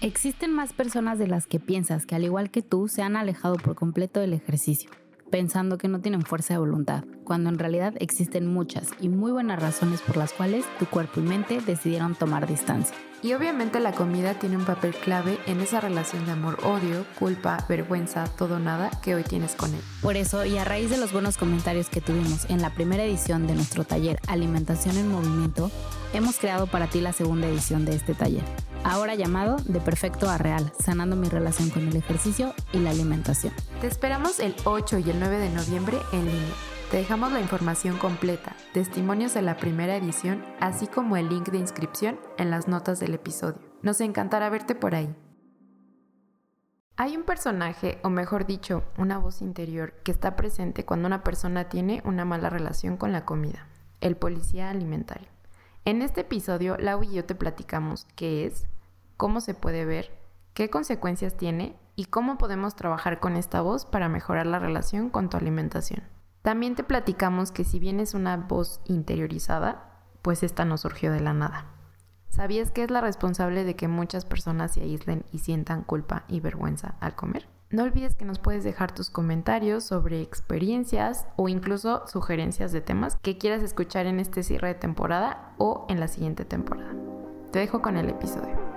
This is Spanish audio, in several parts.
Existen más personas de las que piensas que al igual que tú se han alejado por completo del ejercicio pensando que no tienen fuerza de voluntad, cuando en realidad existen muchas y muy buenas razones por las cuales tu cuerpo y mente decidieron tomar distancia. Y obviamente la comida tiene un papel clave en esa relación de amor-odio, culpa, vergüenza, todo nada que hoy tienes con él. Por eso, y a raíz de los buenos comentarios que tuvimos en la primera edición de nuestro taller Alimentación en Movimiento, hemos creado para ti la segunda edición de este taller, ahora llamado De Perfecto a Real, sanando mi relación con el ejercicio y la alimentación. Te esperamos el 8 y el 9 de noviembre en línea. Te dejamos la información completa, testimonios de la primera edición, así como el link de inscripción en las notas del episodio. Nos encantará verte por ahí. Hay un personaje, o mejor dicho, una voz interior, que está presente cuando una persona tiene una mala relación con la comida, el policía alimentario. En este episodio, Lau y yo te platicamos qué es, cómo se puede ver, qué consecuencias tiene y cómo podemos trabajar con esta voz para mejorar la relación con tu alimentación. También te platicamos que si bien es una voz interiorizada, pues esta no surgió de la nada. ¿Sabías que es la responsable de que muchas personas se aíslen y sientan culpa y vergüenza al comer? No olvides que nos puedes dejar tus comentarios sobre experiencias o incluso sugerencias de temas que quieras escuchar en este cierre de temporada o en la siguiente temporada. Te dejo con el episodio.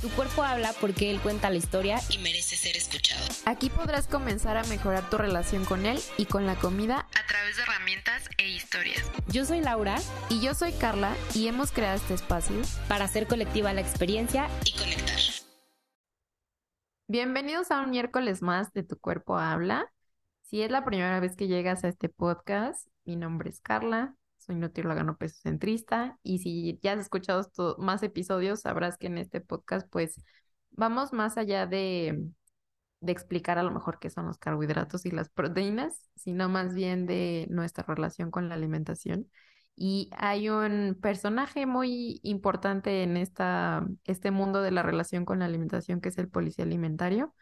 Tu cuerpo habla porque él cuenta la historia y merece ser escuchado. Aquí podrás comenzar a mejorar tu relación con él y con la comida a través de herramientas e historias. Yo soy Laura y yo soy Carla y hemos creado este espacio para hacer colectiva la experiencia y conectar. Bienvenidos a un miércoles más de Tu cuerpo habla. Si es la primera vez que llegas a este podcast, mi nombre es Carla, soy nutrióloga no peso centrista y si ya has escuchado más episodios sabrás que en este podcast pues vamos más allá de, de explicar a lo mejor qué son los carbohidratos y las proteínas, sino más bien de nuestra relación con la alimentación. Y hay un personaje muy importante en esta, este mundo de la relación con la alimentación que es el policía alimentario.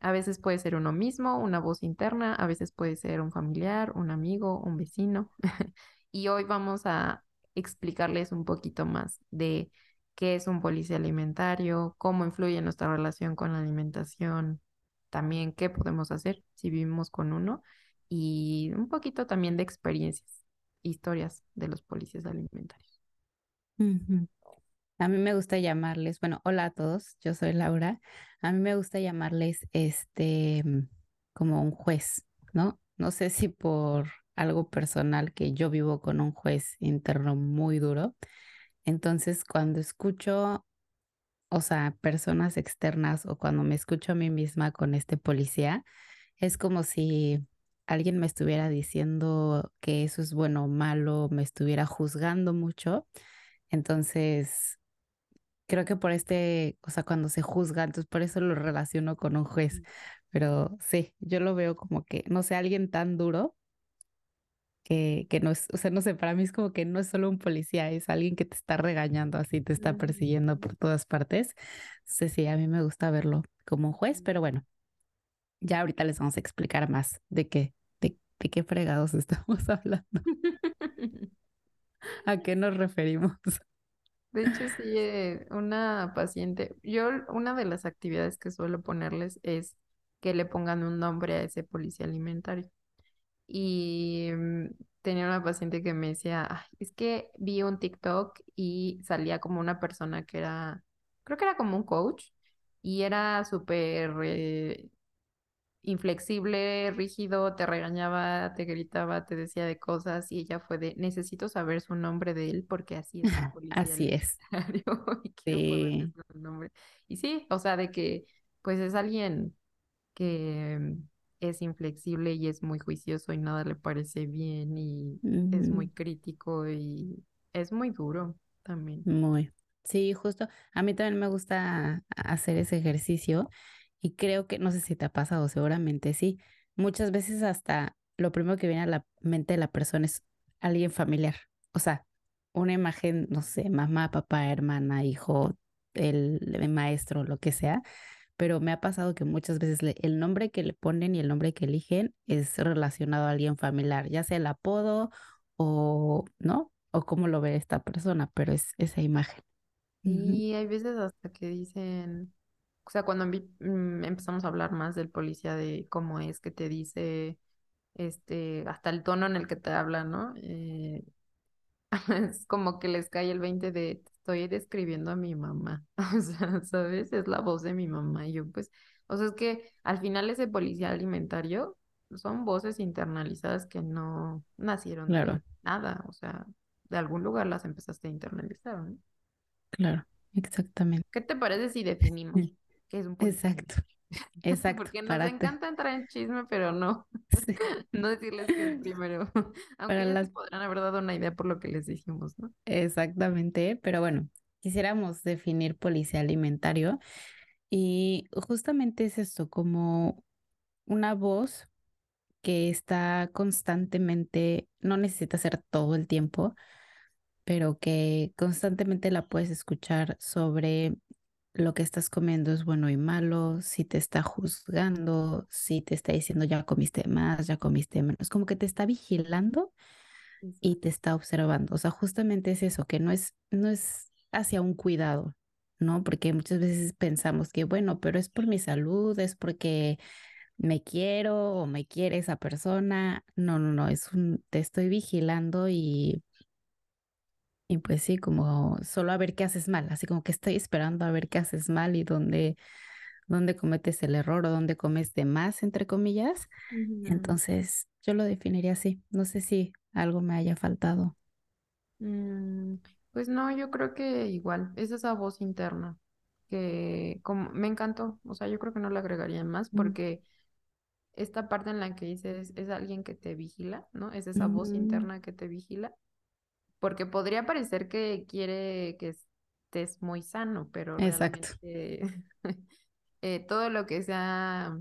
A veces puede ser uno mismo, una voz interna, a veces puede ser un familiar, un amigo, un vecino. y hoy vamos a explicarles un poquito más de qué es un policía alimentario, cómo influye nuestra relación con la alimentación, también qué podemos hacer si vivimos con uno y un poquito también de experiencias, historias de los policías alimentarios. A mí me gusta llamarles, bueno, hola a todos, yo soy Laura. A mí me gusta llamarles este como un juez, ¿no? No sé si por algo personal que yo vivo con un juez interno muy duro. Entonces, cuando escucho, o sea, personas externas o cuando me escucho a mí misma con este policía, es como si alguien me estuviera diciendo que eso es bueno o malo, me estuviera juzgando mucho. Entonces, creo que por este, o sea, cuando se juzga, entonces por eso lo relaciono con un juez. Pero sí, yo lo veo como que, no sé, alguien tan duro que, que no es, o sea, no sé, para mí es como que no es solo un policía, es alguien que te está regañando así, te está persiguiendo por todas partes. Sí, sí, a mí me gusta verlo como un juez, pero bueno, ya ahorita les vamos a explicar más de qué, de, de qué fregados estamos hablando. ¿A qué nos referimos? De hecho, sí, eh, una paciente, yo una de las actividades que suelo ponerles es que le pongan un nombre a ese policía alimentario. Y mm, tenía una paciente que me decía, es que vi un TikTok y salía como una persona que era, creo que era como un coach, y era súper eh, inflexible, rígido, te regañaba, te gritaba, te decía de cosas, y ella fue de, necesito saber su nombre de él porque así es. así es. y sí. Nombre. Y sí, o sea, de que pues es alguien que es inflexible y es muy juicioso y nada le parece bien y es muy crítico y es muy duro también. Muy. Sí, justo. A mí también me gusta hacer ese ejercicio y creo que, no sé si te ha pasado, seguramente sí. Muchas veces hasta lo primero que viene a la mente de la persona es alguien familiar. O sea, una imagen, no sé, mamá, papá, hermana, hijo, el maestro, lo que sea pero me ha pasado que muchas veces el nombre que le ponen y el nombre que eligen es relacionado a alguien familiar, ya sea el apodo o, ¿no? o cómo lo ve esta persona, pero es esa imagen. Y hay veces hasta que dicen, o sea, cuando mm, empezamos a hablar más del policía de cómo es que te dice, este, hasta el tono en el que te habla, ¿no? Eh, es como que les cae el 20 de, "Te estoy describiendo a mi mamá, o sea, ¿sabes? Es la voz de mi mamá. Y yo, pues, o sea, es que al final ese policía alimentario son voces internalizadas que no nacieron de Claro, nada, o sea, de algún lugar las empezaste a internalizar, ¿no? claro, exactamente. ¿Qué te parece si definimos qué es un policía Exacto? exacto, Porque nos para, encanta entrar en chisme, pero no, sí, no decirles qué es primero. Aunque las, podrán haber dado una idea por lo que les dijimos, ¿no? exactamente, pero bueno, quisiéramos definir policía alimentario y justamente es esto, como una voz que está constantemente, no necesita ser todo el tiempo, pero que constantemente la puedes escuchar sobre lo que estás comiendo es bueno y malo, si te está juzgando, si te está diciendo ya comiste más, ya comiste menos, como que te está vigilando y te está observando. O sea, justamente es eso, que no es, no es hacia un cuidado, ¿no? Porque muchas veces pensamos que, bueno, pero es por mi salud, es porque me quiero o me quiere esa persona. No, no, no, es un, te estoy vigilando y, y pues sí, como solo a ver qué haces mal, así como que estoy esperando a ver qué haces mal y dónde, dónde cometes el error o dónde comes de más, entre comillas. Entonces, yo lo definiría así. No sé si algo me haya faltado. Mm, pues no, yo creo que igual, es esa voz interna que como me encantó, o sea, yo creo que no le agregaría más Mm, porque esta parte en la que dices es alguien que te vigila, ¿no? Es esa voz interna que te vigila, porque podría parecer que quiere que estés muy sano, pero Exacto. eh, todo lo que sea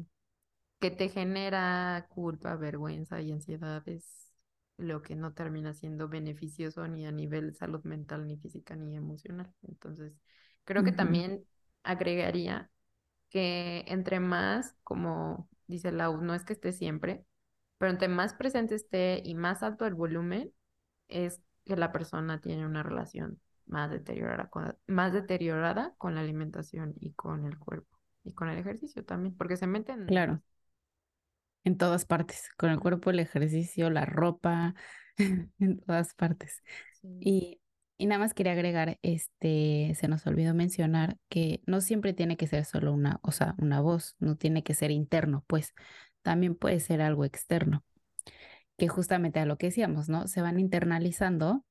que te genera culpa, vergüenza y ansiedad es lo que no termina siendo beneficioso ni a nivel salud mental, ni física, ni emocional. Entonces, creo que también agregaría que entre más, como dice Lau, no es que esté siempre, pero entre más presente esté y más alto el volumen, es que la persona tiene una relación más deteriorada con, más deteriorada con la alimentación y con el cuerpo y con el ejercicio también, porque se meten en Claro, en todas partes, con el cuerpo, el ejercicio, la ropa, en todas partes. Sí. Y, y nada más quería agregar, este, se nos olvidó mencionar que no siempre tiene que ser solo una, o sea, una voz, no tiene que ser interno, pues también puede ser algo externo, que justamente a lo que decíamos, ¿no? Se van internalizando,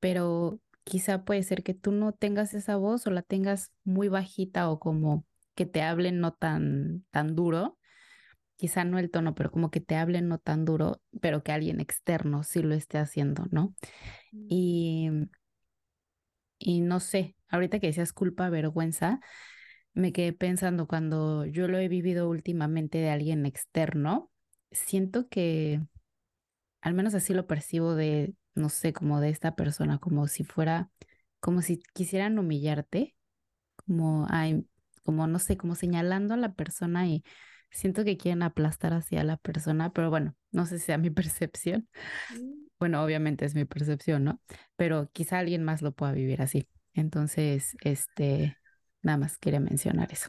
pero quizá puede ser que tú no tengas esa voz o la tengas muy bajita o como que te hablen no tan, tan duro, quizá no el tono, pero como que te hablen no tan duro, pero que alguien externo sí lo esté haciendo, ¿no? Mm, Y Y no sé, ahorita que decías culpa, vergüenza, me quedé pensando cuando yo lo he vivido últimamente de alguien externo, siento que al menos así lo percibo de, no sé, como de esta persona, como si fuera, como si quisieran humillarte, como, ay, como no sé, como señalando a la persona y siento que quieren aplastar hacia la persona, pero bueno, no sé si sea mi percepción. mm. Bueno, obviamente es mi percepción, ¿no? Pero quizá alguien más lo pueda vivir así. Entonces, este, nada más quería mencionar eso.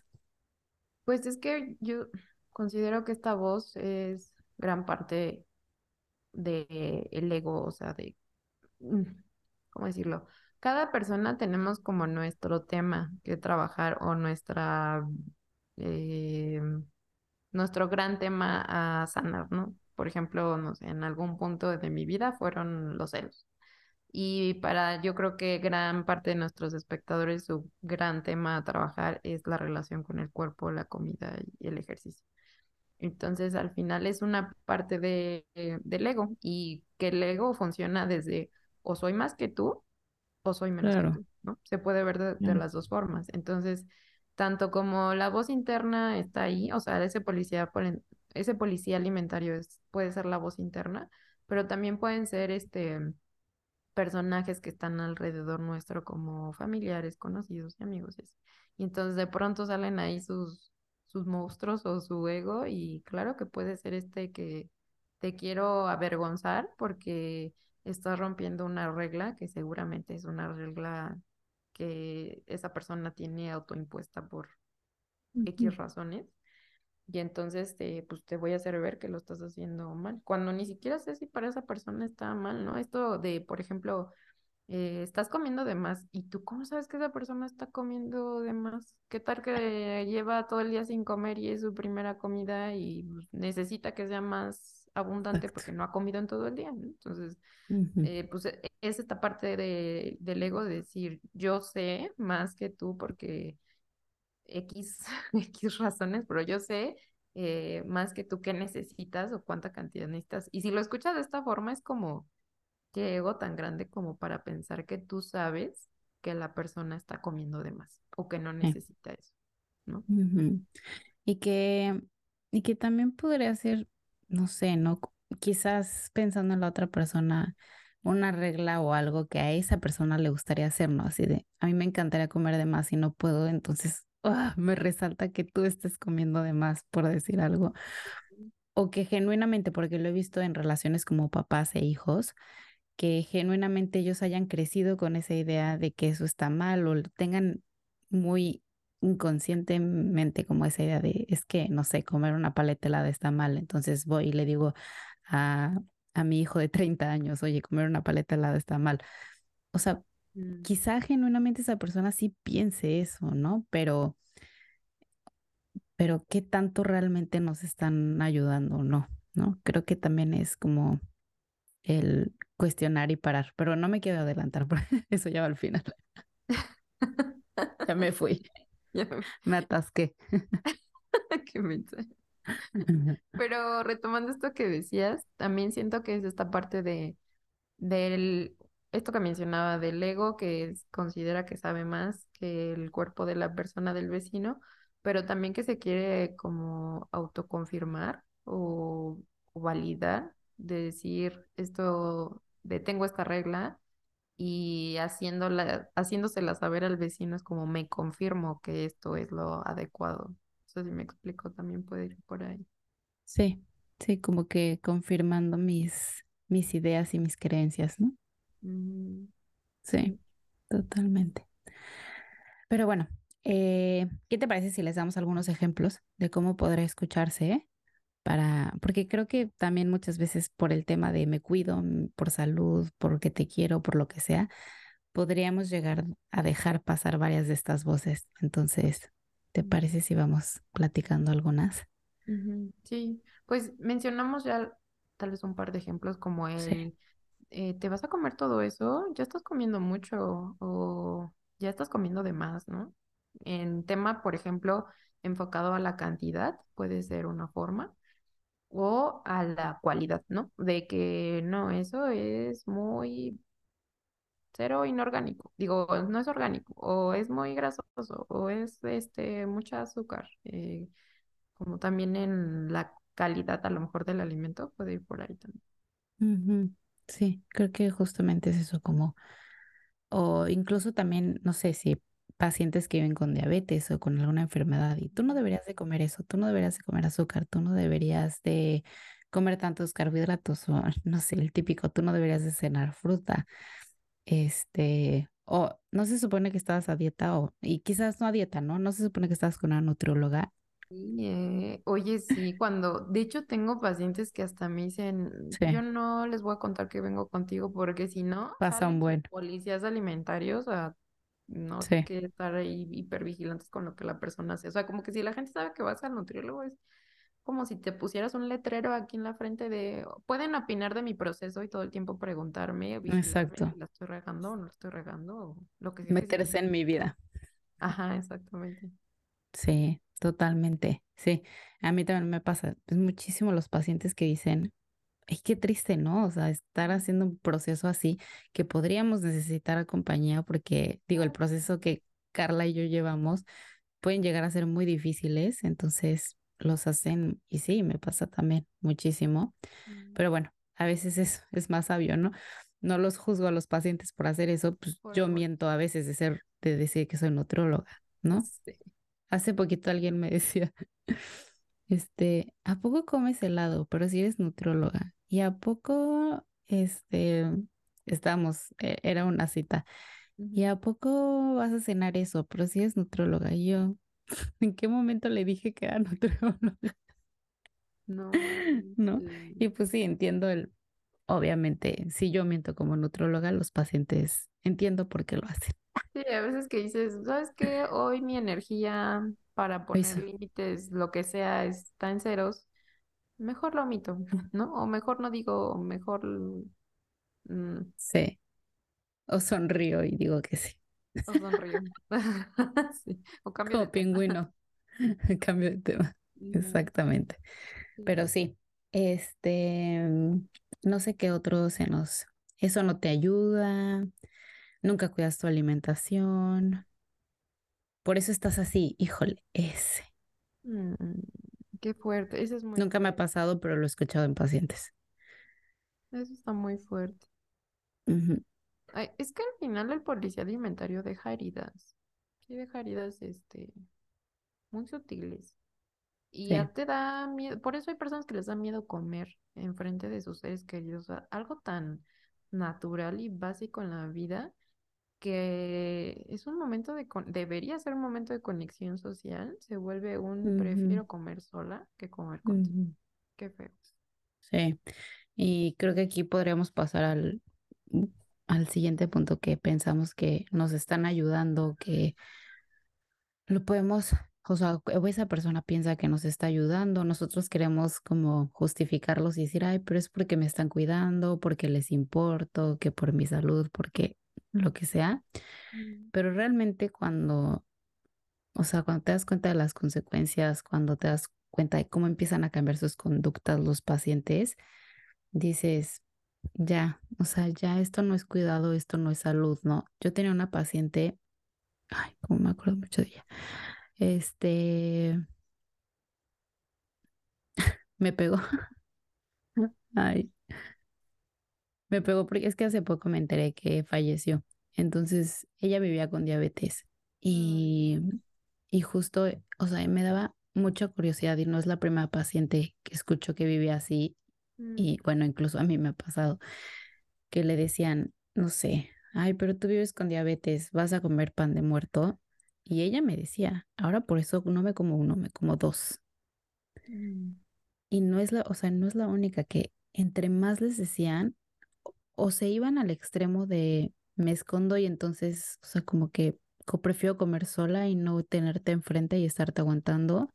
Pues es que yo considero que esta voz es gran parte del ego, o sea, de, mm, ¿cómo decirlo? Cada persona tenemos como nuestro tema que trabajar o nuestra, eh, nuestro gran tema a sanar, ¿no? Por ejemplo, no sé, en algún punto de mi vida fueron los celos. Y para, yo creo que gran parte de nuestros espectadores, su gran tema a trabajar es la relación con el cuerpo, la comida y el ejercicio. Entonces, al final es una parte de, eh, del ego y que el ego funciona desde o soy más que tú o soy menos que tú, ¿no? Se puede ver de, de las dos formas. Entonces, tanto como la voz interna está ahí, o sea, ese policía, ese policía alimentario es, puede ser la voz interna, pero también pueden ser este personajes que están alrededor nuestro como familiares, conocidos y amigos. Y entonces de pronto salen ahí sus, sus monstruos o su ego y claro que puede ser este que te quiero avergonzar porque estás rompiendo una regla que seguramente es una regla que esa persona tiene autoimpuesta por X razones. Y entonces te, pues te voy a hacer ver que lo estás haciendo mal. Cuando ni siquiera sé si para esa persona está mal, ¿no? Esto de, por ejemplo, eh, estás comiendo de más y tú cómo sabes que esa persona está comiendo de más? ¿Qué tal que lleva todo el día sin comer y es su primera comida y pues, necesita que sea más abundante porque no ha comido en todo el día? Entonces, eh, pues e, es esta parte de, del ego de decir, yo sé más que tú porque X, X razones, pero yo sé eh, más que tú qué necesitas o cuánta cantidad necesitas. Y si lo escuchas de esta forma, es como qué ego tan grande como para pensar que tú sabes que la persona está comiendo de más o que no necesita eso, ¿no? Y que, y que también podría ser, no sé, ¿no? Quizás pensando en la otra persona, una regla o algo que a esa persona le gustaría hacer, ¿no? Así de, a mí me encantaría comer de más y no puedo, entonces ah, me resalta que tú estés comiendo de más, por decir algo. O que genuinamente, porque lo he visto en relaciones como papás e hijos, que genuinamente ellos hayan crecido con esa idea de que eso está mal o tengan muy inconscientemente como esa idea de, es que, no sé, comer una paleta helada está mal. Entonces voy y le digo a, a mi hijo de 30 años, oye, comer una paleta helada está mal. O sea, mm. quizá genuinamente esa persona sí piense eso, ¿no? Pero, pero ¿qué tanto realmente nos están ayudando o no? ¿No? Creo que también es como el cuestionar y parar, pero no me quiero adelantar, eso ya va al final. ya me fui. me... atasqué. Qué Pero retomando esto que decías, también siento que es esta parte de del esto que mencionaba del ego que considera que sabe más que el cuerpo de la persona del vecino, pero también que se quiere como autoconfirmar o, o validar de decir esto, de tengo esta regla y haciéndola, haciéndosela saber al vecino es como me confirmo que esto es lo adecuado. No sé si me explico, también puede ir por ahí. Sí, sí, como que confirmando mis, mis ideas y mis creencias, ¿no? Mm, sí, totalmente. Pero bueno, eh, ¿qué te parece si les damos algunos ejemplos de cómo podrá escucharse para, porque creo que también muchas veces por el tema de me cuido, mm, por salud, porque te quiero, por lo que sea, podríamos llegar a dejar pasar varias de estas voces. Entonces, ¿te parece si vamos platicando algunas? Sí, pues mencionamos ya tal vez un par de ejemplos como el, eh, ¿te vas a comer todo eso? Ya estás comiendo mucho o ya estás comiendo de más, ¿no? En tema, por ejemplo, enfocado a la cantidad, puede ser una forma o a la cualidad, ¿no? De que no, eso es muy cero inorgánico, digo, no es orgánico, o es muy grasoso, o es este mucha azúcar, eh, como también en la calidad a lo mejor del alimento, puede ir por ahí también. Sí, creo que justamente es eso como, o incluso también, no sé si pacientes que viven con diabetes o con alguna enfermedad y tú no deberías de comer eso, tú no deberías de comer azúcar, tú no deberías de comer tantos carbohidratos o no sé, el típico, tú no deberías de cenar fruta. Este, o no se supone que estabas a dieta o y quizás no a dieta, ¿no? No se supone que estás con una nutrióloga. Eh, oye, sí, cuando, de hecho tengo pacientes que hasta me dicen, yo no les voy a contar que vengo contigo porque si no, pasa un buen. Policías alimentarios a no sí. que estar ahí hipervigilantes con lo que la persona hace. O sea, como que si la gente sabe que vas al nutriólogo, es como si te pusieras un letrero aquí en la frente de, pueden opinar de mi proceso y todo el tiempo preguntarme, exacto. ¿la estoy regando o no estoy regando? lo que Meterse en mi vida. Ajá, exactamente. Sí, totalmente. Sí, a mí también me pasa. Es muchísimo los pacientes que dicen, es que triste, ¿no? O sea, estar haciendo un proceso así que podríamos necesitar a compañía porque, digo, el proceso que Carla y yo llevamos pueden llegar a ser muy difíciles, entonces los hacen, y sí, me pasa también muchísimo, mm. pero bueno, a veces es, es más sabio, ¿no? No los juzgo a los pacientes por hacer eso, pues yo miento a veces de ser, de decir que soy nutrióloga, ¿no? Hace poquito alguien me decía, este, ¿a poco comes helado? Pero si eres nutrióloga. ¿Y a poco, este, estábamos, eh, era una cita. ¿Y a poco vas a cenar eso? Pero si es nutrióloga. Y yo, ¿en qué momento le dije que era nutrióloga? No ¿No? Y pues sí, entiendo el, obviamente, si yo miento como nutróloga, los pacientes entiendo por qué lo hacen. Sí, a veces que dices, ¿sabes qué? Hoy mi energía para poner Eso, límites, lo que sea, está en ceros. Mejor lo omito, ¿no? O mejor no digo, mejor mm, sí. O sonrío y digo que sí. o sonrío. Sí, o cambio de Como tema. pingüino. Cambio de tema. Exactamente. Pero sí, este, mm, no sé qué otro se nos, eso no te ayuda, nunca cuidas tu alimentación, por eso estás así, híjole, ese. Mm, qué fuerte, eso es muy Nunca me ha pasado, pero lo he escuchado en pacientes. eso está muy fuerte. Ay, es que al final el policía alimentario deja heridas, sí deja heridas, este, muy sutiles. Y sí. ya te da miedo, por eso hay personas que les da miedo comer enfrente de sus seres queridos, o sea, algo tan natural y básico en la vida que es un momento de, con- debería ser un momento de conexión social, se vuelve un prefiero comer sola que comer contigo. ujú, Qué feo. sí. Y creo que aquí podríamos pasar al, al siguiente punto que pensamos que nos están ayudando, que Lo podemos, o sea, esa persona piensa que nos está ayudando, nosotros queremos como justificarlos y decir, ay, pero es porque me están cuidando, porque les importo, que por mi salud, porque lo que sea. Mm, Pero realmente cuando, o sea, cuando te das cuenta de las consecuencias, cuando te das cuenta de cómo empiezan a cambiar sus conductas los pacientes, dices, ya, o sea, ya esto no es cuidado, esto no es salud, ¿no? Yo tenía una paciente, ay, como me acuerdo mucho de ella. Este, me pegó. Ay, me pegó porque es que hace poco me enteré que falleció. Entonces, ella vivía con diabetes Ay, y, y justo, o sea, me daba mucha curiosidad y no es la primera paciente que escucho que vivía así. mm, Y bueno, incluso a mí me ha pasado que le decían, no sé, ay, pero tú vives con diabetes, vas a comer pan de muerto. Y ella me decía, ahora por eso no me como uno, me como dos. mm, Y no es la, o sea, no es la única que entre más les decían, o se iban al extremo de me escondo y entonces, o sea, como que prefiero comer sola y no tenerte enfrente y estarte aguantando,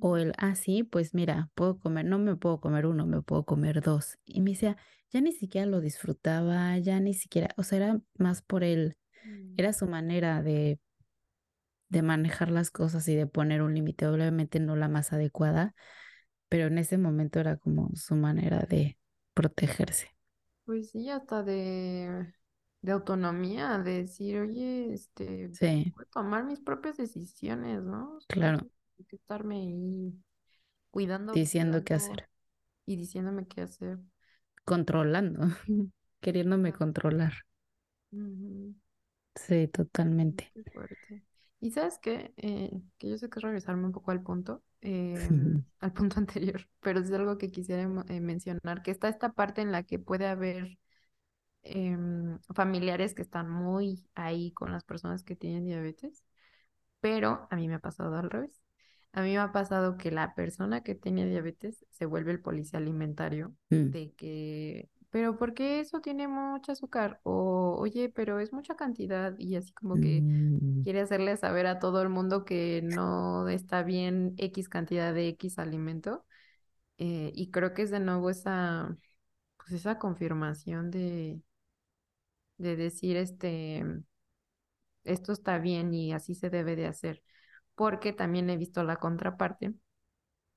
o el, ah, sí, pues mira, puedo comer, no me puedo comer uno, me puedo comer dos. Y me decía, ya ni siquiera lo disfrutaba, ya ni siquiera, o sea, era más por él, mm. era su manera de, de manejar las cosas y de poner un límite, obviamente no la más adecuada pero en ese momento era como su manera de protegerse. Pues sí, hasta de, de autonomía, de decir, oye, este, Sí, puedo tomar mis propias decisiones, ¿no? O sea, no claro, tengo que estarme ahí cuidando, diciendo qué hacer, y diciéndome qué hacer. controlando, queriéndome controlar. Ujú, Sí, sí, totalmente. Qué fuerte. Y sabes qué, Eh, que yo sé que es regresarme un poco al punto, em, al punto anterior, pero es algo que quisiera eh, mencionar, que está esta parte en la que puede haber em, familiares que están muy ahí con las personas que tienen diabetes, pero a mí me ha pasado al revés. A mí me ha pasado que la persona que tiene diabetes se vuelve el policía alimentario Mm, de que, pero ¿por qué eso tiene mucho azúcar? O, oye, pero es mucha cantidad y así como que mm, quiere hacerle saber a todo el mundo que no está bien X cantidad de X alimento. eh, y creo que es de nuevo esa, pues esa confirmación de, de decir, este, esto está bien y así se debe de hacer. Porque también he visto la contraparte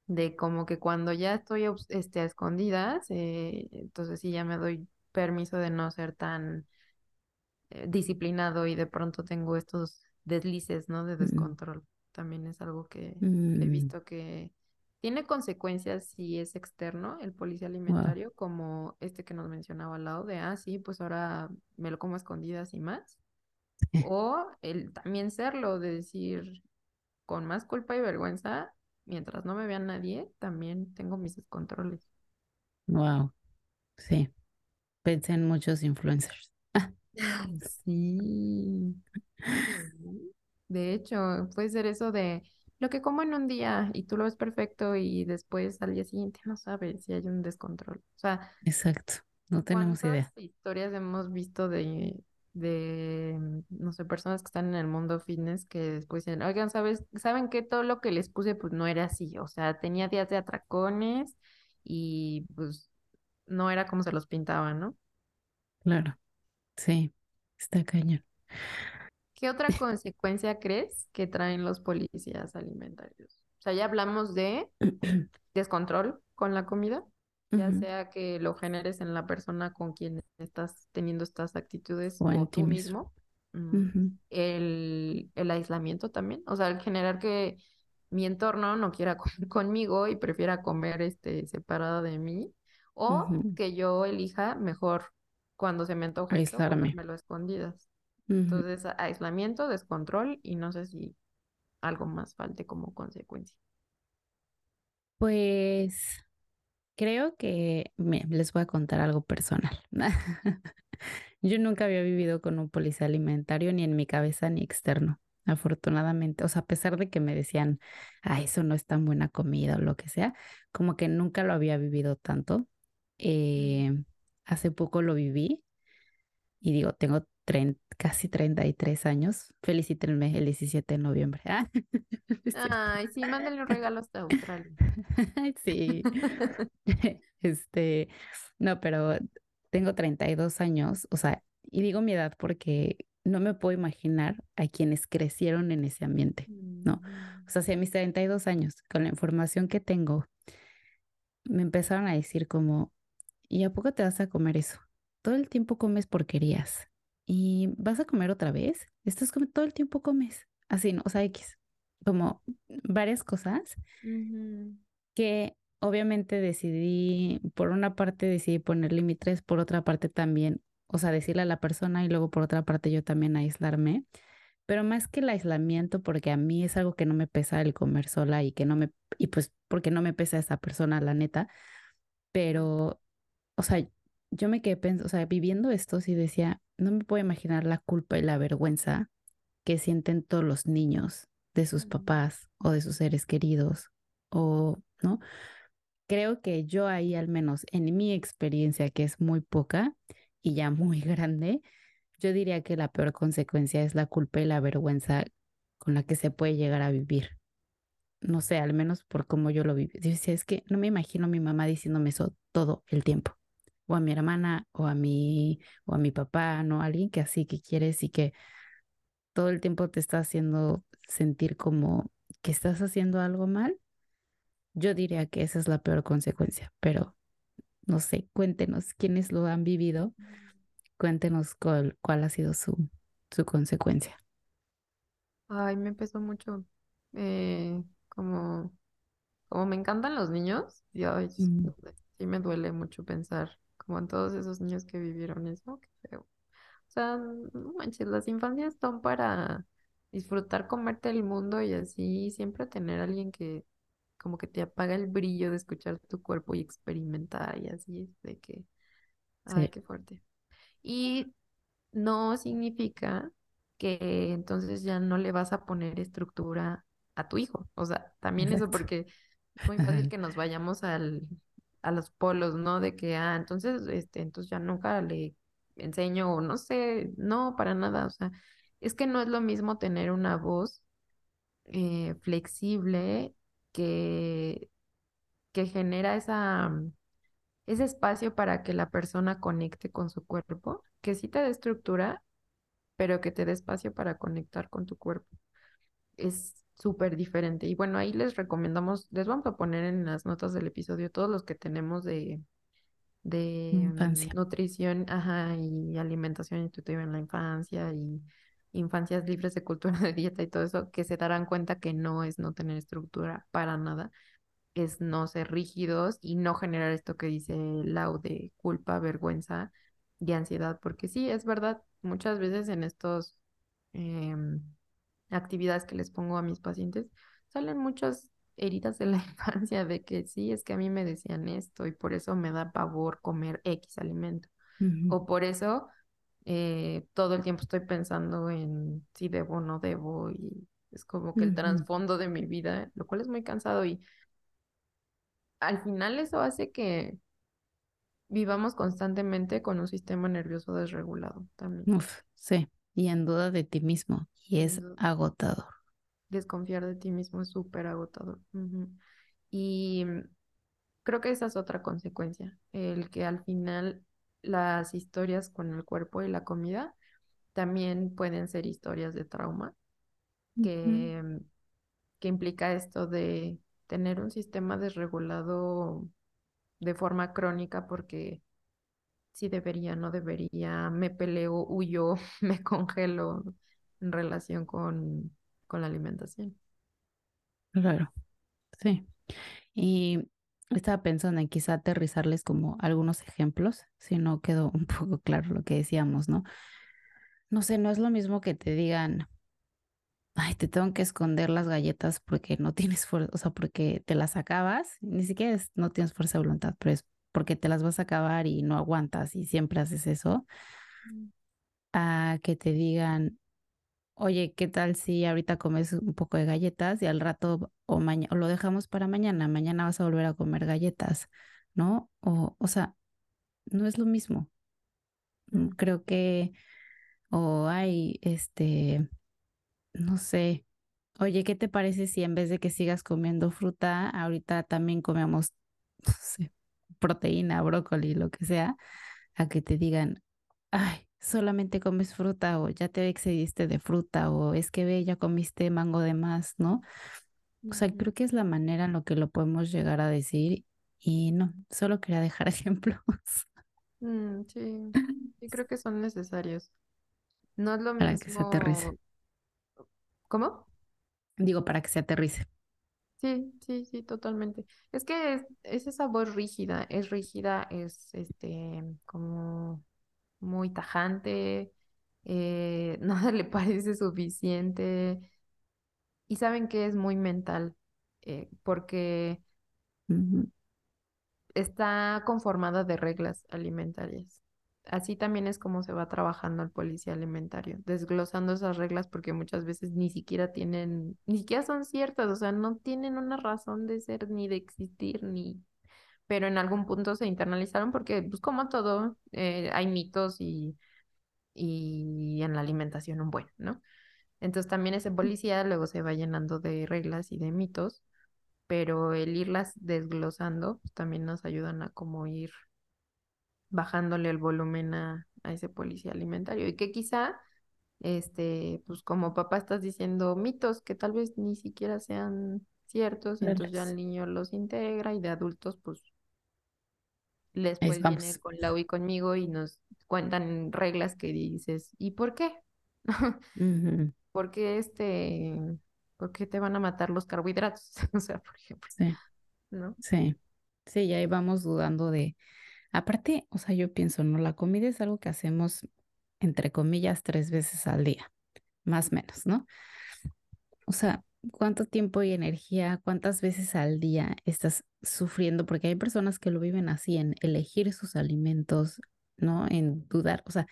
de como que cuando ya estoy este, a escondidas, eh, entonces sí ya me doy permiso de no ser tan eh, disciplinado y de pronto tengo estos deslices, ¿no? De mm, descontrol. También es algo que he mm, visto que tiene consecuencias si es externo, el policía wow. alimentario, como este que nos mencionaba al lado de, ah, sí, pues ahora me lo como a escondidas y más. O el también serlo, de decir, con más culpa y vergüenza, mientras no me vea nadie, también tengo mis descontroles. Wow, sí, pensé en muchos influencers. Sí. De hecho, puede ser eso de lo que como en un día y tú lo ves perfecto y después al día siguiente no sabes si hay un descontrol. O sea, Exacto, no tenemos ¿cuántas idea. historias hemos visto de, de, no sé, personas que están en el mundo fitness que después dicen, oigan, ¿sabes? ¿Saben que todo lo que les puse pues no era así? O sea, tenía días de atracones y pues no era como se los pintaban, ¿no? Claro, sí, está cañón. ¿Qué otra consecuencia crees que traen los policías alimentarios? O sea, ya hablamos de descontrol con la comida, ya sea que lo generes en la persona con quien estás teniendo estas actitudes O en o ti tú mismo. Mm, El, el aislamiento también, o sea, el generar que mi entorno no quiera comer conmigo y prefiera comer este, separada de mí, o que yo elija mejor cuando se me antoje esto, Aislarme. a escondidas. Entonces, aislamiento, descontrol y no sé si algo más falte como consecuencia. Pues creo que me- les voy a contar algo personal. Yo nunca había vivido con un policía alimentario ni en mi cabeza ni externo, afortunadamente. O sea, a pesar de que me decían, ah, eso no es tan buena comida o lo que sea, como que nunca lo había vivido tanto. Eh, hace poco lo viví y digo, tengo casi 33 años. Felicítenme el 17 de noviembre. Ah. Ay, sí, mándale un regalo hasta Australia. Sí. Este, no, pero tengo 32 años, o sea, y digo mi edad porque no me puedo imaginar a quienes crecieron en ese ambiente, ¿no? O sea, si a mis 32 años, con la información que tengo, me empezaron a decir como, ¿y a poco te vas a comer eso? Todo el tiempo comes porquerías. ¿Y vas a comer otra vez? Estás comiendo, todo el tiempo comes. Así, ¿no? O sea, X, como varias cosas que obviamente decidí, por una parte decidí poner límites, por otra parte también, o sea, decirle a la persona y luego por otra parte yo también aislarme, pero más que el aislamiento, porque a mí es algo que no me pesa el comer sola y que no me, y pues porque no me pesa esa persona, la neta, pero, o sea, yo me quedé pensando, o sea, viviendo esto sí decía, no me puedo imaginar la culpa y la vergüenza que sienten todos los niños de sus papás o de sus seres queridos o, ¿no? Creo que yo ahí, al menos en mi experiencia, que es muy poca y ya muy grande, yo diría que la peor consecuencia es la culpa y la vergüenza con la que se puede llegar a vivir. No sé, al menos por cómo yo lo viví. Yo decía, es que no me imagino a mi mamá diciéndome eso todo el tiempo. O a mi hermana, o a mi, o a mi papá, ¿no? Alguien que así que quieres y que todo el tiempo te está haciendo sentir como que estás haciendo algo mal. Yo diría que esa es la peor consecuencia, pero No sé, cuéntenos quiénes lo han vivido, cuéntenos cuál, cuál ha sido su, su consecuencia. Ay, me pesó mucho. Eh, como, como me encantan los niños, y ay, Mm, sí me duele mucho pensar como en todos esos niños que vivieron eso, qué feo. O sea, no manches, las infancias son para disfrutar, comerte el mundo y así siempre tener a alguien que como que te apaga el brillo de escuchar tu cuerpo y experimentar y así de que, ay, sí, qué fuerte. Y no significa que entonces ya no le vas a poner estructura a tu hijo. O sea, también eso porque es muy fácil que nos vayamos al, a los polos, ¿no? De que, ah, entonces, este, entonces ya nunca le enseño o no sé, no, para nada. O sea, es que no es lo mismo tener una voz eh, flexible que, que genera esa, ese espacio para que la persona conecte con su cuerpo, que sí te dé estructura pero que te dé espacio para conectar con tu cuerpo. Es súper diferente. Y bueno, ahí les recomendamos, les vamos a poner en las notas del episodio todos los que tenemos de, de mm, Infancia. nutrición, ajá, y alimentación intuitiva en la infancia y infancias libres de cultura de dieta y todo eso, que se darán cuenta que no es no tener estructura para nada, es no ser rígidos y no generar esto que dice Lau de culpa, vergüenza y ansiedad, porque sí, es verdad, muchas veces en estos em, actividades que les pongo a mis pacientes, salen muchas heridas de la infancia de que sí, es que a mí me decían esto y por eso me da pavor comer X alimento. O por eso eh, todo el tiempo estoy pensando en si debo o no debo y es como que el Ujú. trasfondo de mi vida, lo cual es muy cansado y al final eso hace que vivamos constantemente con un sistema nervioso desregulado también. Uf, sí, y en duda de ti mismo, y es agotador. desconfiar de ti mismo es súper agotador. Y mm, creo que esa es otra consecuencia, el que al final las historias con el cuerpo y la comida también pueden ser historias de trauma, que, mm, que implica esto de tener un sistema desregulado de forma crónica porque si debería, no debería, me peleo, huyo, me congelo en relación con, con la alimentación. Claro, sí. Y estaba pensando en quizá aterrizarles como algunos ejemplos, si no quedó un poco claro lo que decíamos, ¿no? No sé, no es lo mismo que te digan, ay, te tengo que esconder las galletas porque no tienes fuerza, o sea, porque te las acabas, ni siquiera es, no tienes fuerza de voluntad, pero es porque te las vas a acabar y no aguantas y siempre haces eso, Mm, a que te digan, oye, ¿qué tal si ahorita comes un poco de galletas y al rato o mañana o lo dejamos para mañana, mañana vas a volver a comer galletas, ¿no? O, o sea, no es lo mismo. Mm, Creo que, o hay, este, no sé, oye, ¿qué te parece si en vez de que sigas comiendo fruta, ahorita también comemos, no sé, proteína, brócoli, lo que sea, a que te digan, ay, solamente comes fruta o ya te excediste de fruta o es que ve, ya comiste mango de más, ¿no? O sea, creo que es la manera en lo que lo podemos llegar a decir y no, solo quería dejar ejemplos Mm, sí, sí creo que son necesarios. No es lo para que se aterrice. mismo. ¿Cómo? Digo, para que se aterrice. Sí, sí, sí, totalmente. Es que es, es esa voz rígida, es rígida, es este como muy tajante, eh, nada le parece suficiente. Y saben que es muy mental, eh, porque está conformada de reglas alimentarias. Así también es como se va trabajando el policía alimentario, desglosando esas reglas porque muchas veces ni siquiera tienen, ni siquiera son ciertas, o sea, no tienen una razón de ser ni de existir, ni, pero en algún punto se internalizaron porque, pues como todo, eh, hay mitos y, y en la alimentación un buen, ¿no? Entonces también ese policía luego se va llenando de reglas y de mitos pero el irlas desglosando pues, también nos ayudan a como ir bajándole el volumen a, a ese policía alimentario. Y que quizá, este, pues como papá estás diciendo mitos que tal vez ni siquiera sean ciertos entonces ya el niño los integra y de adultos pues después viene con Lau y conmigo y nos cuentan reglas que dices, ¿y por qué? Ujú, ¿Por qué este, por qué te van a matar los carbohidratos? O sea, por ejemplo, Sí, ¿no? sí. Sí, y ahí vamos dudando de. Aparte, o sea, yo pienso, ¿no? La comida es algo que hacemos, entre comillas, tres veces al día, más o menos, ¿no? O sea, ¿cuánto tiempo y energía, cuántas veces al día estás sufriendo? Porque hay personas que lo viven así, en elegir sus alimentos, ¿no? En dudar. O sea,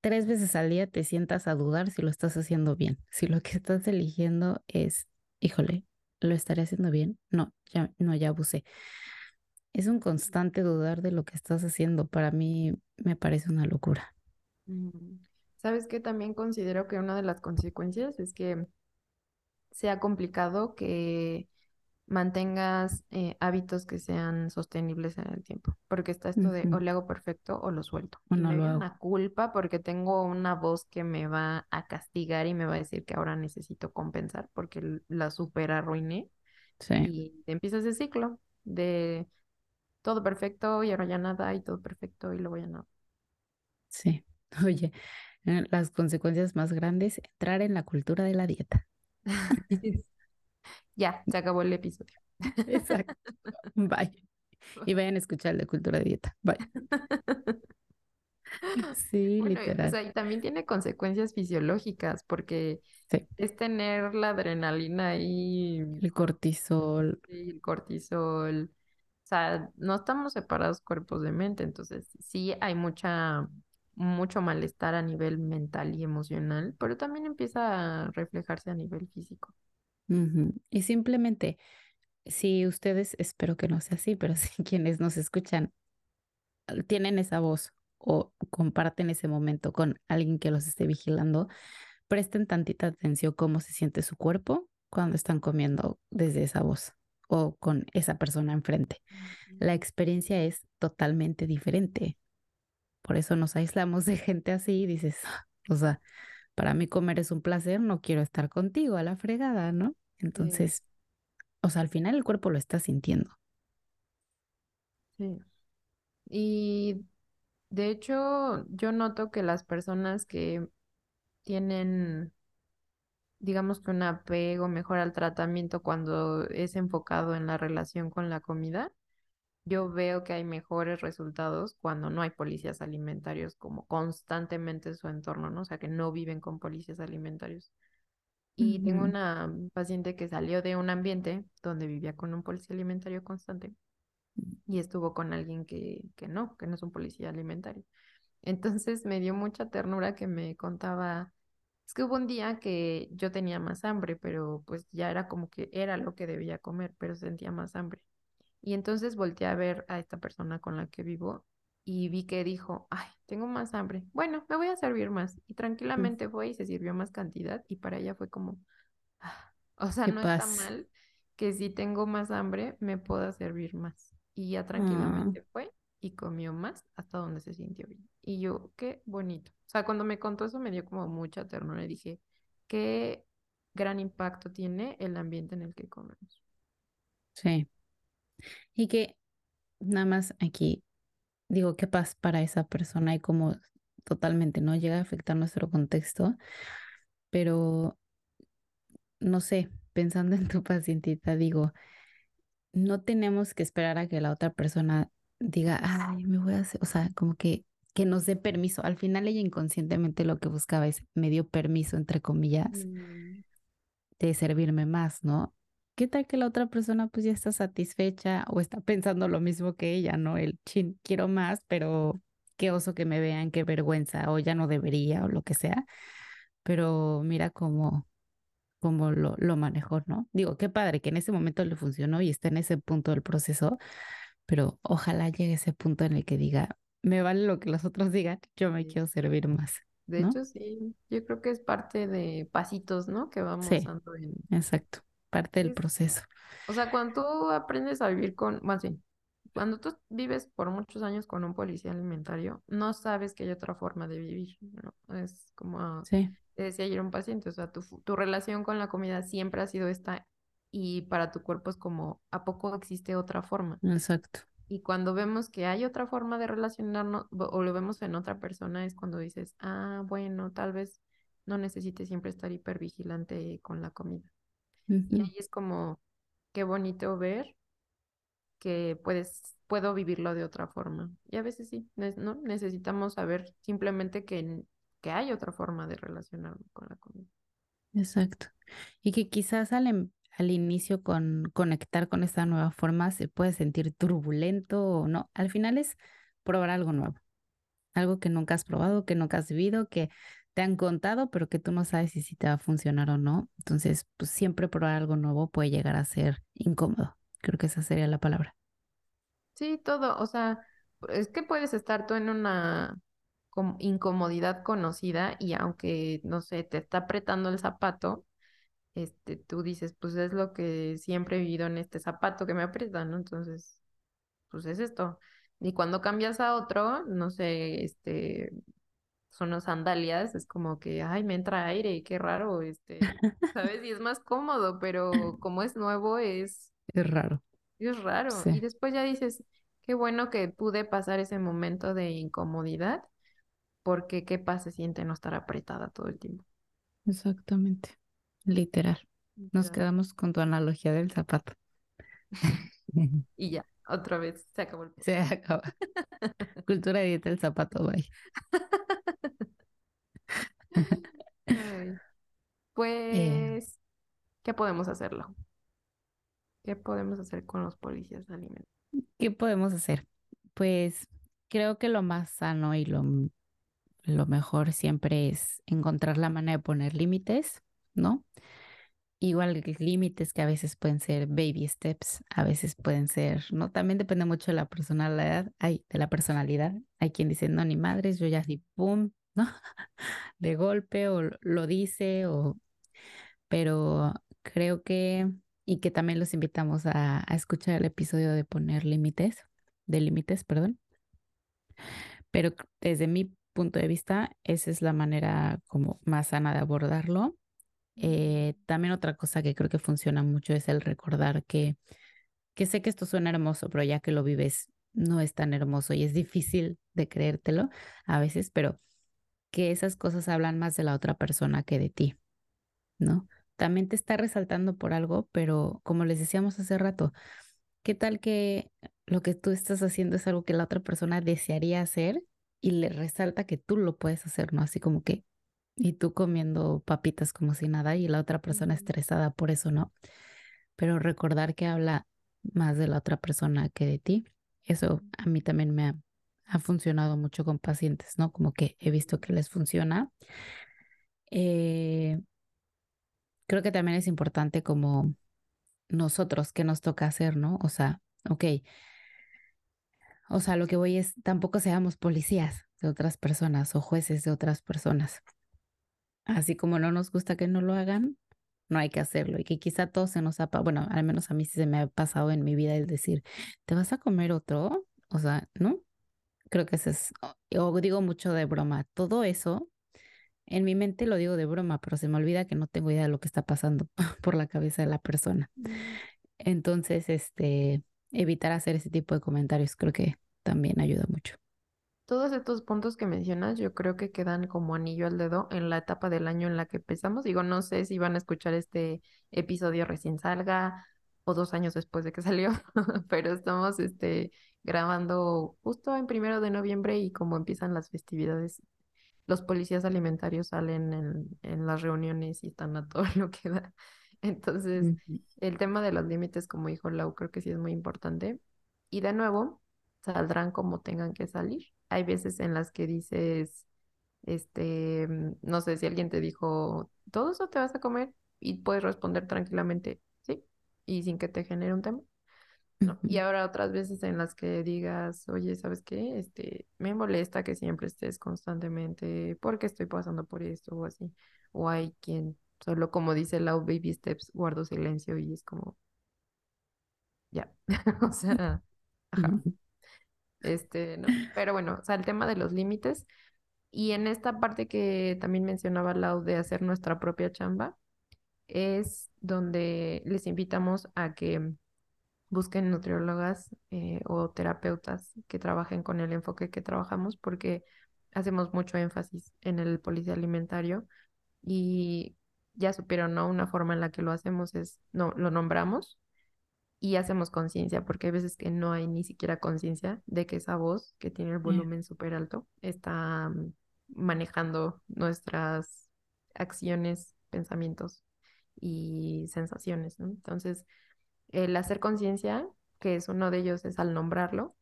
tres veces al día te sientas a dudar si lo estás haciendo bien. Si lo que estás eligiendo es, híjole, ¿lo estaré haciendo bien? No, ya, no, ya abusé. Es un constante dudar de lo que estás haciendo. Para mí me parece una locura. Mm. ¿Sabes qué? También considero que una de las consecuencias es que sea complicado que mantengas eh, hábitos que sean sostenibles en el tiempo, porque está esto de o le hago perfecto o lo suelto. O no lo hago. una culpa porque tengo una voz que me va a castigar y me va a decir que ahora necesito compensar porque la super arruiné Sí, y empieza ese ciclo de todo perfecto y ahora ya nada y todo perfecto y luego ya nada. sí. Oye, eh, las consecuencias más grandes, entrar en la cultura de la dieta. Ya, se acabó el episodio. Exacto. Bye. Y vayan a escuchar el de cultura de dieta. Bye. Sí, Bueno, y, o literal. sea, y también tiene consecuencias fisiológicas porque Sí. es tener la adrenalina ahí, El cortisol. constante, el cortisol. O sea, no estamos separados cuerpos de mente, entonces sí hay mucha. Mucho malestar a nivel mental y emocional, pero también empieza a reflejarse a nivel físico. Y simplemente, si ustedes, espero que no sea así, pero si quienes nos escuchan tienen esa voz o comparten ese momento con alguien que los esté vigilando, presten tantita atención cómo se siente su cuerpo cuando están comiendo desde esa voz o con esa persona enfrente. La experiencia es totalmente diferente. Por eso nos aislamos de gente así y dices, o sea, para mí comer es un placer, no quiero estar contigo a la fregada, ¿no? Sí, Entonces, o sea, al final el cuerpo lo está sintiendo. sí. Y de hecho, yo noto que las personas que tienen, digamos que un apego mejor al tratamiento cuando es enfocado en la relación con la comida, yo veo que hay mejores resultados cuando no hay policías alimentarios como constantemente en su entorno, ¿no? O sea, que no viven con policías alimentarios. Y tengo una paciente que salió de un ambiente donde vivía con un policía alimentario constante y estuvo con alguien que, que no, que no es un policía alimentario. Entonces me dio mucha ternura que me contaba, es que hubo un día que yo tenía más hambre, pero pues ya era como que era lo que debía comer, pero sentía más hambre. Y entonces volteé a ver a esta persona con la que vivo y vi que dijo, ay, tengo más hambre. Bueno, me voy a servir más. Y tranquilamente fue y se sirvió más cantidad y para ella fue como, ah, o sea, no está mal que si tengo más hambre me pueda servir más. Y ya Ah, tranquilamente fue y comió más hasta donde se sintió bien. Y yo, qué bonito. O sea, cuando me contó eso me dio como mucha ternura y dije, qué gran impacto tiene el ambiente en el que comemos. sí. Y que nada más aquí digo, qué paz para esa persona y cómo totalmente no llega a afectar nuestro contexto, pero no sé, pensando en tu pacientita, digo, no tenemos que esperar a que la otra persona diga, ay, me voy a hacer, o sea, como que que nos dé permiso. Al final ella inconscientemente lo que buscaba es me dio permiso, entre comillas, Mm, de servirme más, ¿no? ¿Qué tal que la otra persona pues ya está satisfecha o está pensando lo mismo que ella, ¿no? El chin, quiero más, pero qué oso que me vean, qué vergüenza, o ya no debería, o lo que sea. Pero mira cómo, cómo lo, lo manejó, ¿no? Digo, qué padre que en ese momento le funcionó y está en ese punto del proceso, pero ojalá llegue ese punto en el que diga, me vale lo que los otros digan, yo me sí. quiero servir más, De ¿no? hecho, sí, yo creo que es parte de pasitos, ¿no? Que vamos Sí, dando en... exacto, parte del proceso. O sea, cuando tú aprendes a vivir con, más bien, cuando tú vives por muchos años con un policía alimentario, no sabes que hay otra forma de vivir, ¿no? Es como Sí, te decía ayer un paciente, o sea, tu, tu relación con la comida siempre ha sido esta y para tu cuerpo es como, ¿a poco existe otra forma? exacto, Y cuando vemos que hay otra forma de relacionarnos o o lo vemos en otra persona, es cuando dices, ah, bueno, tal vez no necesite siempre estar hipervigilante con la comida. Y ahí es como, qué bonito ver que puedes, puedo vivirlo de otra forma. Y a veces sí, ¿no? Necesitamos saber simplemente que, que hay otra forma de relacionarnos con la comida. exacto. Y que quizás al, em- al inicio con conectar con esta nueva forma se puede sentir turbulento o no. Al final es probar algo nuevo, algo que nunca has probado, que nunca has vivido, que te han contado, pero que tú no sabes si, te va a funcionar o no. Entonces, pues siempre probar algo nuevo puede llegar a ser incómodo. Creo que esa sería la palabra. Sí, todo, o sea, es que puedes estar tú en una com- incomodidad conocida y aunque, no sé, te está apretando el zapato, este, tú dices, pues es lo que siempre he vivido en este zapato que me aprieta, ¿no? Entonces, pues es esto. Y cuando cambias a otro, no sé, este, son las sandalias, es como que, ay, me entra aire, qué raro, este, ¿sabes? Y es más cómodo, pero como es nuevo, es, Es raro. es raro. Sí, Y después ya dices, qué bueno que pude pasar ese momento de incomodidad, porque qué paz se siente no estar apretada todo el tiempo. exactamente. Literal. Nos quedamos con tu analogía del zapato. Y ya, otra vez se acabó el Se acaba. Cultura dieta el zapato, bye. Ay, Eh, pues, ¿qué podemos hacerlo? ¿Qué podemos hacer con los policías alimentarios? ¿qué podemos hacer? Pues creo que lo más sano y lo lo mejor siempre es encontrar la manera de poner límites, ¿no? Igual límites que a veces pueden ser baby steps, a veces pueden ser, ¿no? También depende mucho de la personalidad, hay de la personalidad. Hay quien dice, no, ni madres, yo ya así, pum, ¿no? De golpe o lo dice, o, pero creo que, y que también los invitamos a, escuchar el episodio de poner límites, de límites, perdón. Pero desde mi punto de vista, esa es la manera como más sana de abordarlo. Eh, también otra cosa que creo que funciona mucho es el recordar que, que sé que esto suena hermoso, pero ya que lo vives no es tan hermoso y es difícil de creértelo a veces, pero que esas cosas hablan más de la otra persona que de ti, ¿no? También te está resaltando por algo, pero como les decíamos hace rato, ¿qué tal que lo que tú estás haciendo es algo que la otra persona desearía hacer y le resalta que tú lo puedes hacer, ¿no? Así como que, y tú comiendo papitas como si nada y la otra persona estresada por eso, ¿no? Pero recordar que habla más de la otra persona que de ti, eso a mí también me ha, ha funcionado mucho con pacientes, ¿no? Como que he visto que les funciona. Eh, creo que también es importante como nosotros, qué nos toca hacer, ¿no? O sea, ok, o sea, lo que voy es, tampoco seamos policías de otras personas o jueces de otras personas. Así como no nos gusta que no lo hagan, no hay que hacerlo. Y que quizá todo se nos ha, bueno, al menos a mí sí se me ha pasado en mi vida el decir, ¿te vas a comer otro? O sea, ¿no? Creo que eso es, o digo mucho de broma, todo eso, en mi mente lo digo de broma, pero se me olvida que no tengo idea de lo que está pasando por la cabeza de la persona. Entonces, este, evitar hacer ese tipo de comentarios creo que también ayuda mucho. Todos estos puntos que mencionas yo creo que quedan como anillo al dedo en la etapa del año en la que empezamos. Digo, no sé si van a escuchar este episodio recién salga o dos años después de que salió, pero estamos este, grabando justo en primero de noviembre y como empiezan las festividades, los policías alimentarios salen en, en las reuniones y están a todo lo que da. Entonces, el tema de los límites, como dijo Lau, creo que sí es muy importante. Y de nuevo, saldrán como tengan que salir. Hay veces en las que dices, este, mm, no sé si alguien te dijo, ¿todo eso te vas a comer? Y puedes responder tranquilamente, sí, y sin que te genere un tema. No. Y ahora otras veces en las que digas, oye, ¿sabes qué? Este, me molesta que siempre estés constantemente porque estoy pasando por esto o así. O hay quien Solo como dice Lau Baby Steps, guardo silencio y es como, ya, o sea, ajá. Este, no, pero bueno, o sea, el tema de los límites. Y en esta parte que también mencionaba Lau de hacer nuestra propia chamba, es donde les invitamos a que busquen nutriólogas eh, o terapeutas que trabajen con el enfoque que trabajamos, porque hacemos mucho énfasis en el policía alimentario y ya supieron, ¿no? Una forma en la que lo hacemos es, no, lo nombramos y hacemos conciencia, porque hay veces que no hay ni siquiera conciencia de que esa voz que tiene el volumen súper alto está mm, manejando nuestras acciones, pensamientos y sensaciones, ¿no? Entonces, el hacer conciencia, que es uno de ellos, es al nombrarlo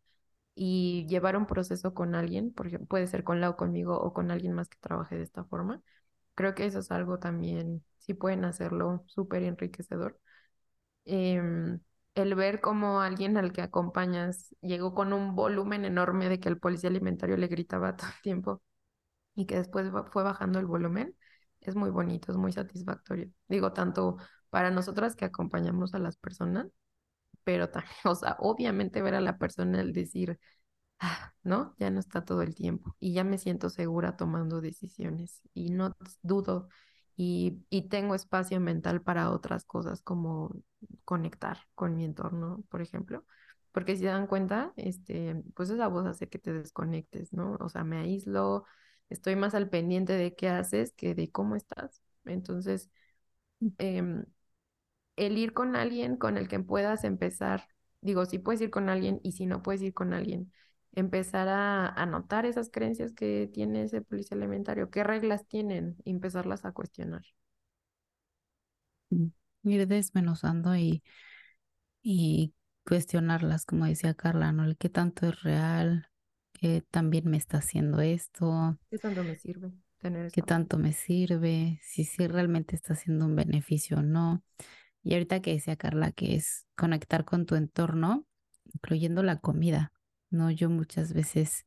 y llevar un proceso con alguien, porque puede ser con la o conmigo o con alguien más que trabaje de esta forma, Creo que eso es algo también, si pueden hacerlo, súper enriquecedor. Em, el ver cómo alguien al que acompañas llegó con un volumen enorme de que el policía alimentario le gritaba todo el tiempo y que después fue bajando el volumen, es muy bonito, es muy satisfactorio. Digo, tanto para nosotras que acompañamos a las personas, pero también, o sea, obviamente ver a la persona el decir, Ah, ¿no? Ya no está todo el tiempo y ya me siento segura tomando decisiones y no dudo y, y tengo espacio mental para otras cosas como conectar con mi entorno, por ejemplo. Porque si se dan cuenta, este, pues esa voz hace que te desconectes, ¿no? O sea, me aíslo, estoy más al pendiente de qué haces que de cómo estás. Entonces, eh, el ir con alguien con el que puedas empezar, digo, si puedes ir con alguien y si no puedes ir con alguien, empezar a, a notar esas creencias que tiene ese policía alimentario, qué reglas tienen y empezarlas a cuestionar. Mm, ir desmenuzando y, y cuestionarlas, como decía Carla, ¿no? El qué tanto es real, ¿Qué también me está haciendo esto? ¿Qué tanto me sirve tener ¿Qué tanto me sirve? Si sí realmente está haciendo un beneficio o no. Y ahorita que decía Carla que es conectar con tu entorno, incluyendo la comida, ¿no? Yo muchas veces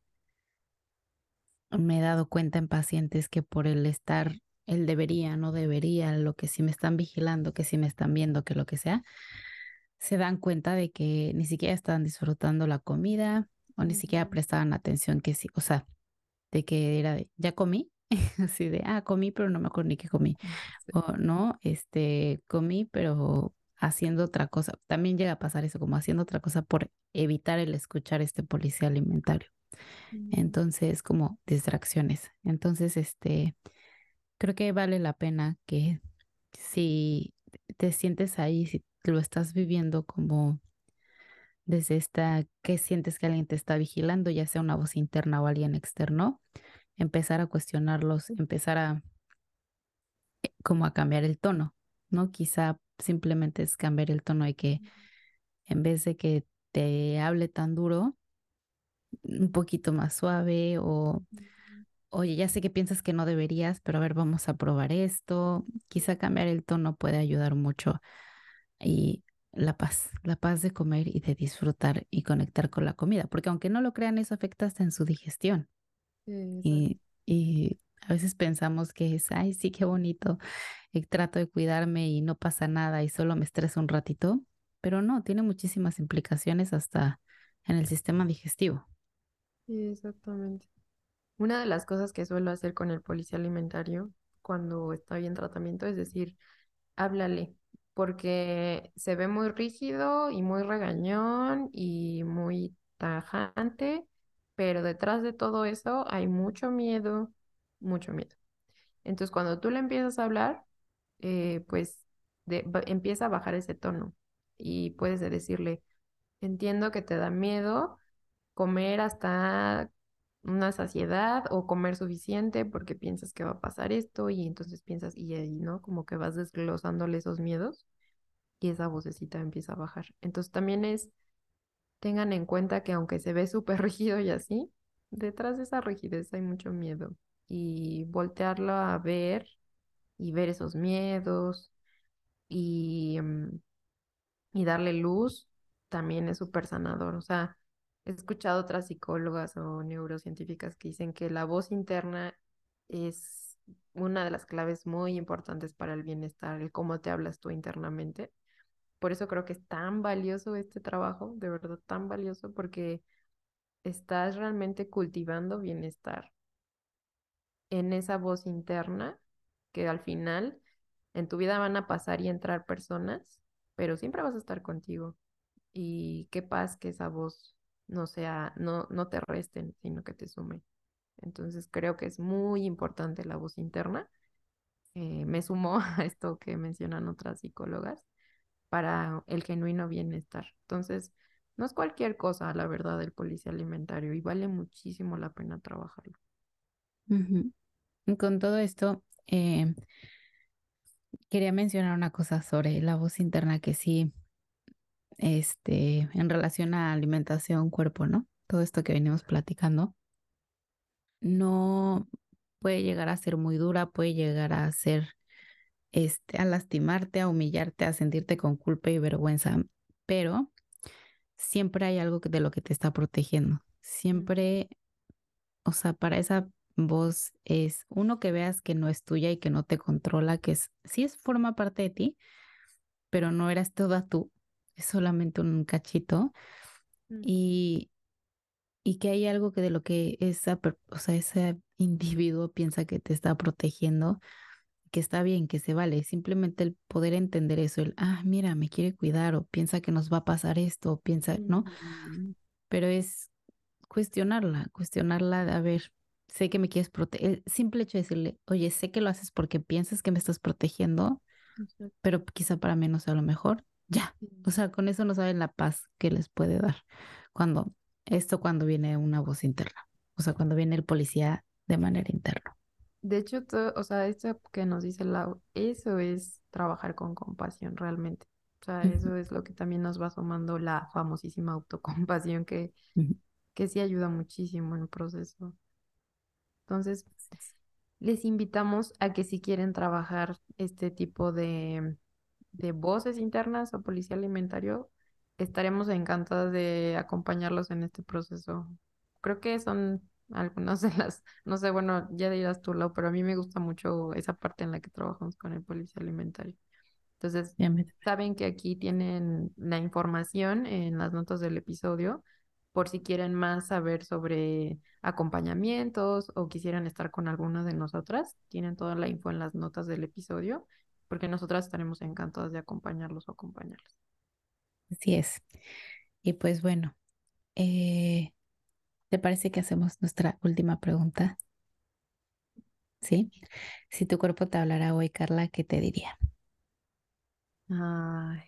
me he dado cuenta en pacientes que por el estar, el debería, no debería, lo que sí me están vigilando, que sí me están viendo, que lo que sea, se dan cuenta de que ni siquiera estaban disfrutando la comida o ni siquiera prestaban atención que sí, o sea, de que era de, ya comí, así de, ah, comí, pero no me acuerdo ni qué comí, Sí. o no, este, comí, pero haciendo otra cosa. También llega a pasar eso, como haciendo otra cosa por evitar el escuchar este policía alimentario. Mm, Entonces, como distracciones. Entonces, este, creo que vale la pena que si te sientes ahí, si lo estás viviendo como desde esta, que sientes que alguien te está vigilando, ya sea una voz interna o alguien externo, empezar a cuestionarlos, empezar a como a cambiar el tono, ¿no? Quizá simplemente es cambiar el tono de que en vez de que te hable tan duro, un poquito más suave o oye, ya sé que piensas que no deberías, pero a ver, vamos a probar esto. Quizá cambiar el tono puede ayudar mucho y la paz, la paz de comer y de disfrutar y conectar con la comida, porque aunque no lo crean, eso afecta hasta en su digestión sí, exacto. y, y a veces pensamos que es, ay, sí, qué bonito, y trato de cuidarme y no pasa nada y solo me estreso un ratito, pero no, tiene muchísimas implicaciones hasta en el sistema digestivo. Sí, exactamente. Una de las cosas que suelo hacer con el policía alimentario cuando estoy en tratamiento es decir, háblale, porque se ve muy rígido y muy regañón y muy tajante, pero detrás de todo eso hay mucho miedo, mucho miedo. Entonces, cuando tú le empiezas a hablar, eh, pues empieza a bajar ese tono y puedes de decirle, entiendo que te da miedo comer hasta una saciedad o comer suficiente porque piensas que va a pasar esto y entonces piensas y ahí, ¿no? Como que vas desglosándole esos miedos y esa vocecita empieza a bajar. Entonces también es, tengan en cuenta que aunque se ve súper rígido y así, detrás de esa rigidez hay mucho miedo y voltearlo a ver y ver esos miedos y, mm, y darle luz también es súper sanador. O sea, he escuchado otras psicólogas o neurocientíficas que dicen que la voz interna es una de las claves muy importantes para el bienestar, el cómo te hablas tú internamente. Por eso creo que es tan valioso este trabajo, de verdad tan valioso, porque estás realmente cultivando bienestar en esa voz interna que al final en tu vida van a pasar y entrar personas, pero siempre vas a estar contigo. Y qué paz que esa voz no sea, no, no te resten, sino que te sumen. Entonces creo que es muy importante la voz interna. Eh, me sumo a esto que mencionan otras psicólogas para el genuino bienestar. Entonces, no es cualquier cosa, la verdad, el policía alimentario y vale muchísimo la pena trabajarlo. Con todo esto, eh, quería mencionar una cosa sobre la voz interna que sí, este, en relación a alimentación, cuerpo, ¿no? Todo esto que venimos platicando, no puede llegar a ser muy dura, puede llegar a ser, este, a lastimarte, a humillarte, a sentirte con culpa y vergüenza, pero siempre hay algo de lo que te está protegiendo. Siempre, o sea, para esa voz es uno que veas que no es tuya y que no te controla, que es, sí es, forma parte de ti, pero no eras toda tú, es solamente un cachito mm, y, y que hay algo que de lo que esa, o sea, ese individuo piensa que te está protegiendo, que está bien, que se vale, simplemente el poder entender eso, el, ah, mira, me quiere cuidar o piensa que nos va a pasar esto, o piensa, ¿no? Pero es cuestionarla, cuestionarla de, a ver, sé que me quieres proteger, el simple hecho de decirle, oye, sé que lo haces porque piensas que me estás protegiendo, exacto. pero quizá para mí no sea lo mejor, ya. O sea, con eso no saben la paz que les puede dar cuando, esto cuando viene una voz interna, o sea, cuando viene el policía de manera interna. De hecho, todo, o sea, esto que nos dice Lau, eso es trabajar con compasión realmente. O sea, eso es lo que también nos va sumando la famosísima autocompasión que que sí ayuda muchísimo en el proceso. Entonces, les invitamos a que si quieren trabajar este tipo de, de voces internas o policía alimentario, estaremos encantadas de acompañarlos en este proceso. Creo que son algunas de las, no sé, bueno, ya dirás tú, Lau, pero a mí me gusta mucho esa parte en la que trabajamos con el policía alimentario. Entonces, saben que aquí tienen la información en las notas del episodio por si quieren más saber sobre acompañamientos o quisieran estar con alguna de nosotras. Tienen toda la info en las notas del episodio porque nosotras estaremos encantadas de acompañarlos o acompañarlas. Así es. Y pues bueno, eh, ¿te parece que hacemos nuestra última pregunta? ¿Sí? Si tu cuerpo te hablara hoy, Carla, ¿qué te diría? Ay.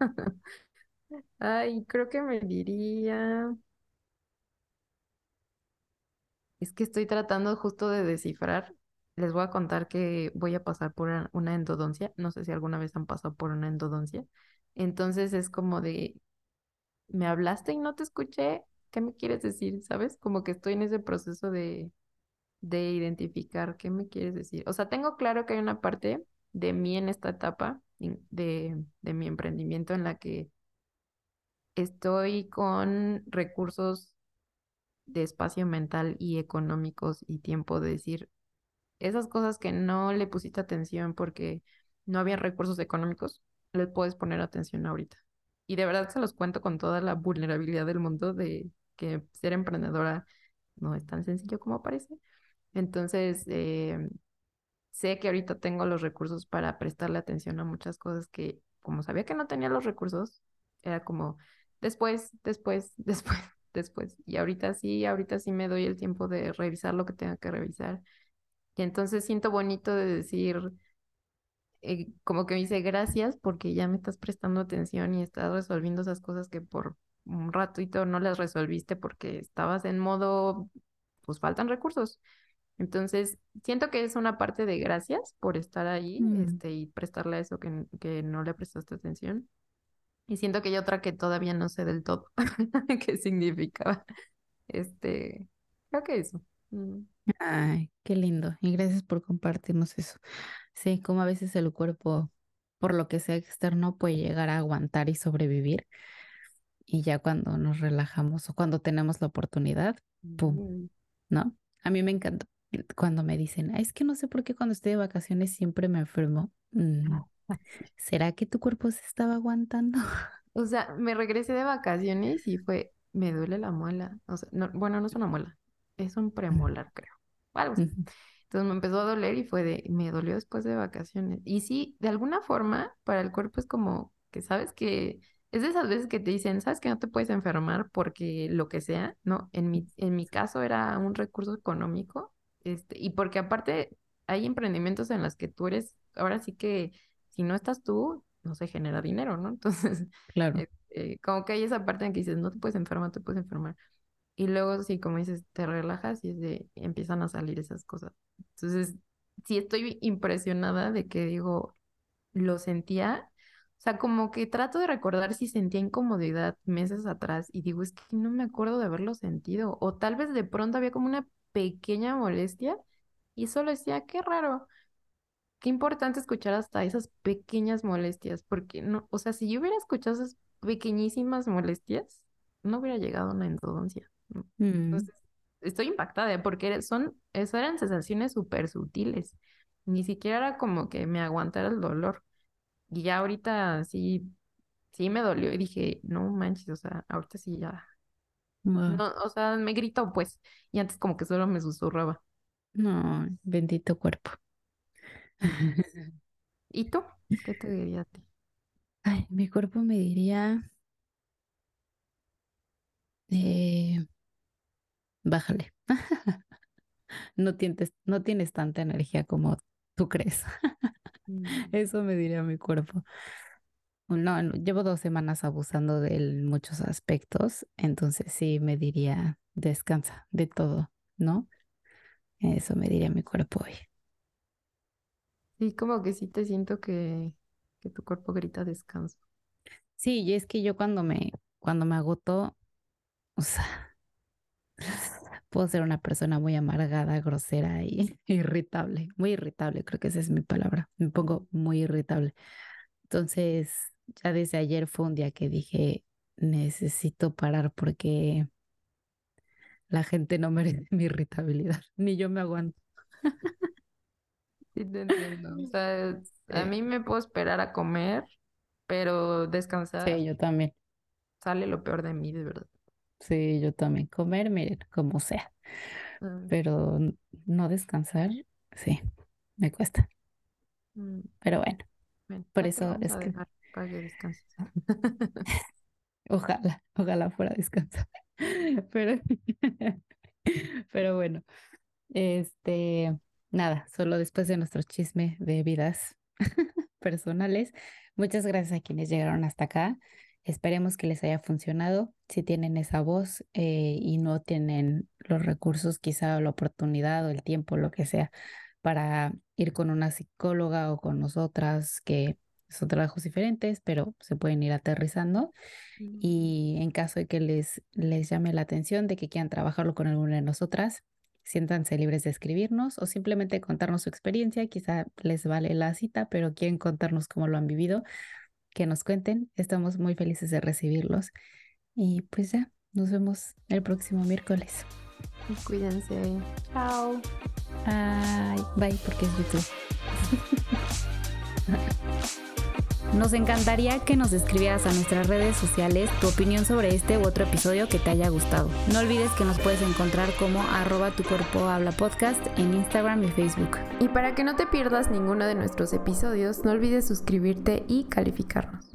Ay, creo que me diría. Es que estoy tratando justo de descifrar. Les voy a contar que voy a pasar por una- endodoncia. No sé si alguna vez han pasado por una endodoncia. Entonces es como de, me hablaste y no te escuché. ¿Qué me quieres decir? ¿Sabes? Como que estoy en ese proceso de, de identificar qué me quieres decir. O sea, tengo claro que hay una parte de mí en esta etapa de, de mi emprendimiento en la que estoy con recursos de espacio mental y económicos y tiempo de decir esas cosas que no le pusiste atención porque no había recursos económicos, les puedes poner atención ahorita. Y de verdad se los cuento con toda la vulnerabilidad del mundo de que ser emprendedora no es tan sencillo como parece. Entonces, eh, sé que ahorita tengo los recursos para prestarle atención a muchas cosas que, como sabía que no tenía los recursos, era como después, después, después, después. Y ahorita sí, ahorita sí me doy el tiempo de revisar lo que tenga que revisar. Y entonces siento bonito de decir, eh, como que me dice gracias porque ya me estás prestando atención y estás resolviendo esas cosas que por un ratito no las resolviste porque estabas en modo, pues faltan recursos. Entonces, siento que es una parte de gracias por estar ahí, Mm, este, y prestarle a eso que, que no le prestaste atención. Y siento que hay otra que todavía no sé del todo qué significaba. Este, creo que eso. Mm. Ay, qué lindo. Y gracias por compartirnos eso. Sí, como a veces el cuerpo, por lo que sea externo, puede llegar a aguantar y sobrevivir. Y ya cuando nos relajamos o cuando tenemos la oportunidad, ¡pum! Mm. ¿No? A mí me encanta cuando me dicen, "Ay, es que no sé por qué cuando estoy de vacaciones siempre me enfermo. Mm, ¿Será que tu cuerpo se estaba aguantando? O sea, me regresé de vacaciones y fue, me duele la muela. O sea, no, bueno, no es una muela, es un premolar, creo. Algo así. Entonces me empezó a doler y fue de, me dolió después de vacaciones. Y sí, de alguna forma, para el cuerpo es como que sabes que es de esas veces que te dicen, sabes que no te puedes enfermar porque lo que sea, ¿no? En mi, en mi caso era un recurso económico, este, y porque aparte hay emprendimientos en los que tú eres, ahora sí que si no estás tú, no se genera dinero, ¿no? Entonces, Claro. este, como que hay esa parte en que dices, no te puedes enfermar, te puedes enfermar. Y luego, sí, como dices, te relajas y es de, empiezan a salir esas cosas. Entonces, sí estoy impresionada de que digo, lo sentía, o sea, como que trato de recordar si sentía incomodidad meses atrás y digo, es que no me acuerdo de haberlo sentido. O tal vez de pronto había como una pequeña molestia y solo decía, qué raro. Qué importante escuchar hasta esas pequeñas molestias, porque no, o sea, si yo hubiera escuchado esas pequeñísimas molestias, no hubiera llegado a una endodoncia. Mm, Entonces, estoy impactada porque son, eso eran sensaciones súper sutiles. Ni siquiera era como que me aguantara el dolor. Y ya ahorita sí, sí me dolió y dije, no manches, o sea, ahorita sí ya. wow. No, o sea, me gritó pues, y antes como que solo me susurraba. No, bendito cuerpo. ¿Y tú? ¿Qué te diría a ti? Ay, mi cuerpo me diría, eh, bájale. No tienes, no tienes tanta energía como tú crees. Mm. Eso me diría mi cuerpo. No, no, llevo dos semanas abusando de él en muchos aspectos, entonces sí me diría, descansa de todo, ¿no? Eso me diría mi cuerpo hoy. Sí, como que sí te siento que, que tu cuerpo grita descanso. Sí, y es que yo cuando me, cuando me agoto, o sea, puedo ser una persona muy amargada, grosera y irritable, muy irritable, creo que esa es mi palabra, me pongo muy irritable. Entonces, ya desde ayer fue un día que dije, necesito parar porque la gente no merece mi irritabilidad, ni yo me aguanto. Sí, te entiendo. O sea, a mí me puedo esperar a comer, pero descansar Sí, yo también. sale lo peor de mí, de verdad. Sí, yo también. Comer, miren, como sea. Mm, Pero no descansar, sí, me cuesta. mm, Pero bueno, Bueno, por ya te eso vamos es a que dejar para que descanses. ojalá, ojalá fuera descansar. Pero, pero bueno, este, nada, solo después de nuestro chisme de vidas personales, muchas gracias a quienes llegaron hasta acá. Esperemos que les haya funcionado. Si tienen esa voz eh, y no tienen los recursos, quizá la oportunidad o el tiempo, lo que sea, para ir con una psicóloga o con nosotras, que son trabajos diferentes, pero se pueden ir aterrizando. Mm, Y en caso de que les, les llame la atención, de que quieran trabajarlo con alguna de nosotras, siéntanse libres de escribirnos o simplemente contarnos su experiencia. Quizá les vale la cita, pero quieren contarnos cómo lo han vivido, que nos cuenten. Estamos muy felices de recibirlos. Y pues ya, nos vemos el próximo miércoles. Cuídense. Chao. Ay, bye, porque es YouTube. Nos encantaría que nos escribieras a nuestras redes sociales tu opinión sobre este u otro episodio que te haya gustado. No olvides que nos puedes encontrar como arroba tu cuerpo habla podcast en Instagram y Facebook. Y para que no te pierdas ninguno de nuestros episodios, no olvides suscribirte y calificarnos.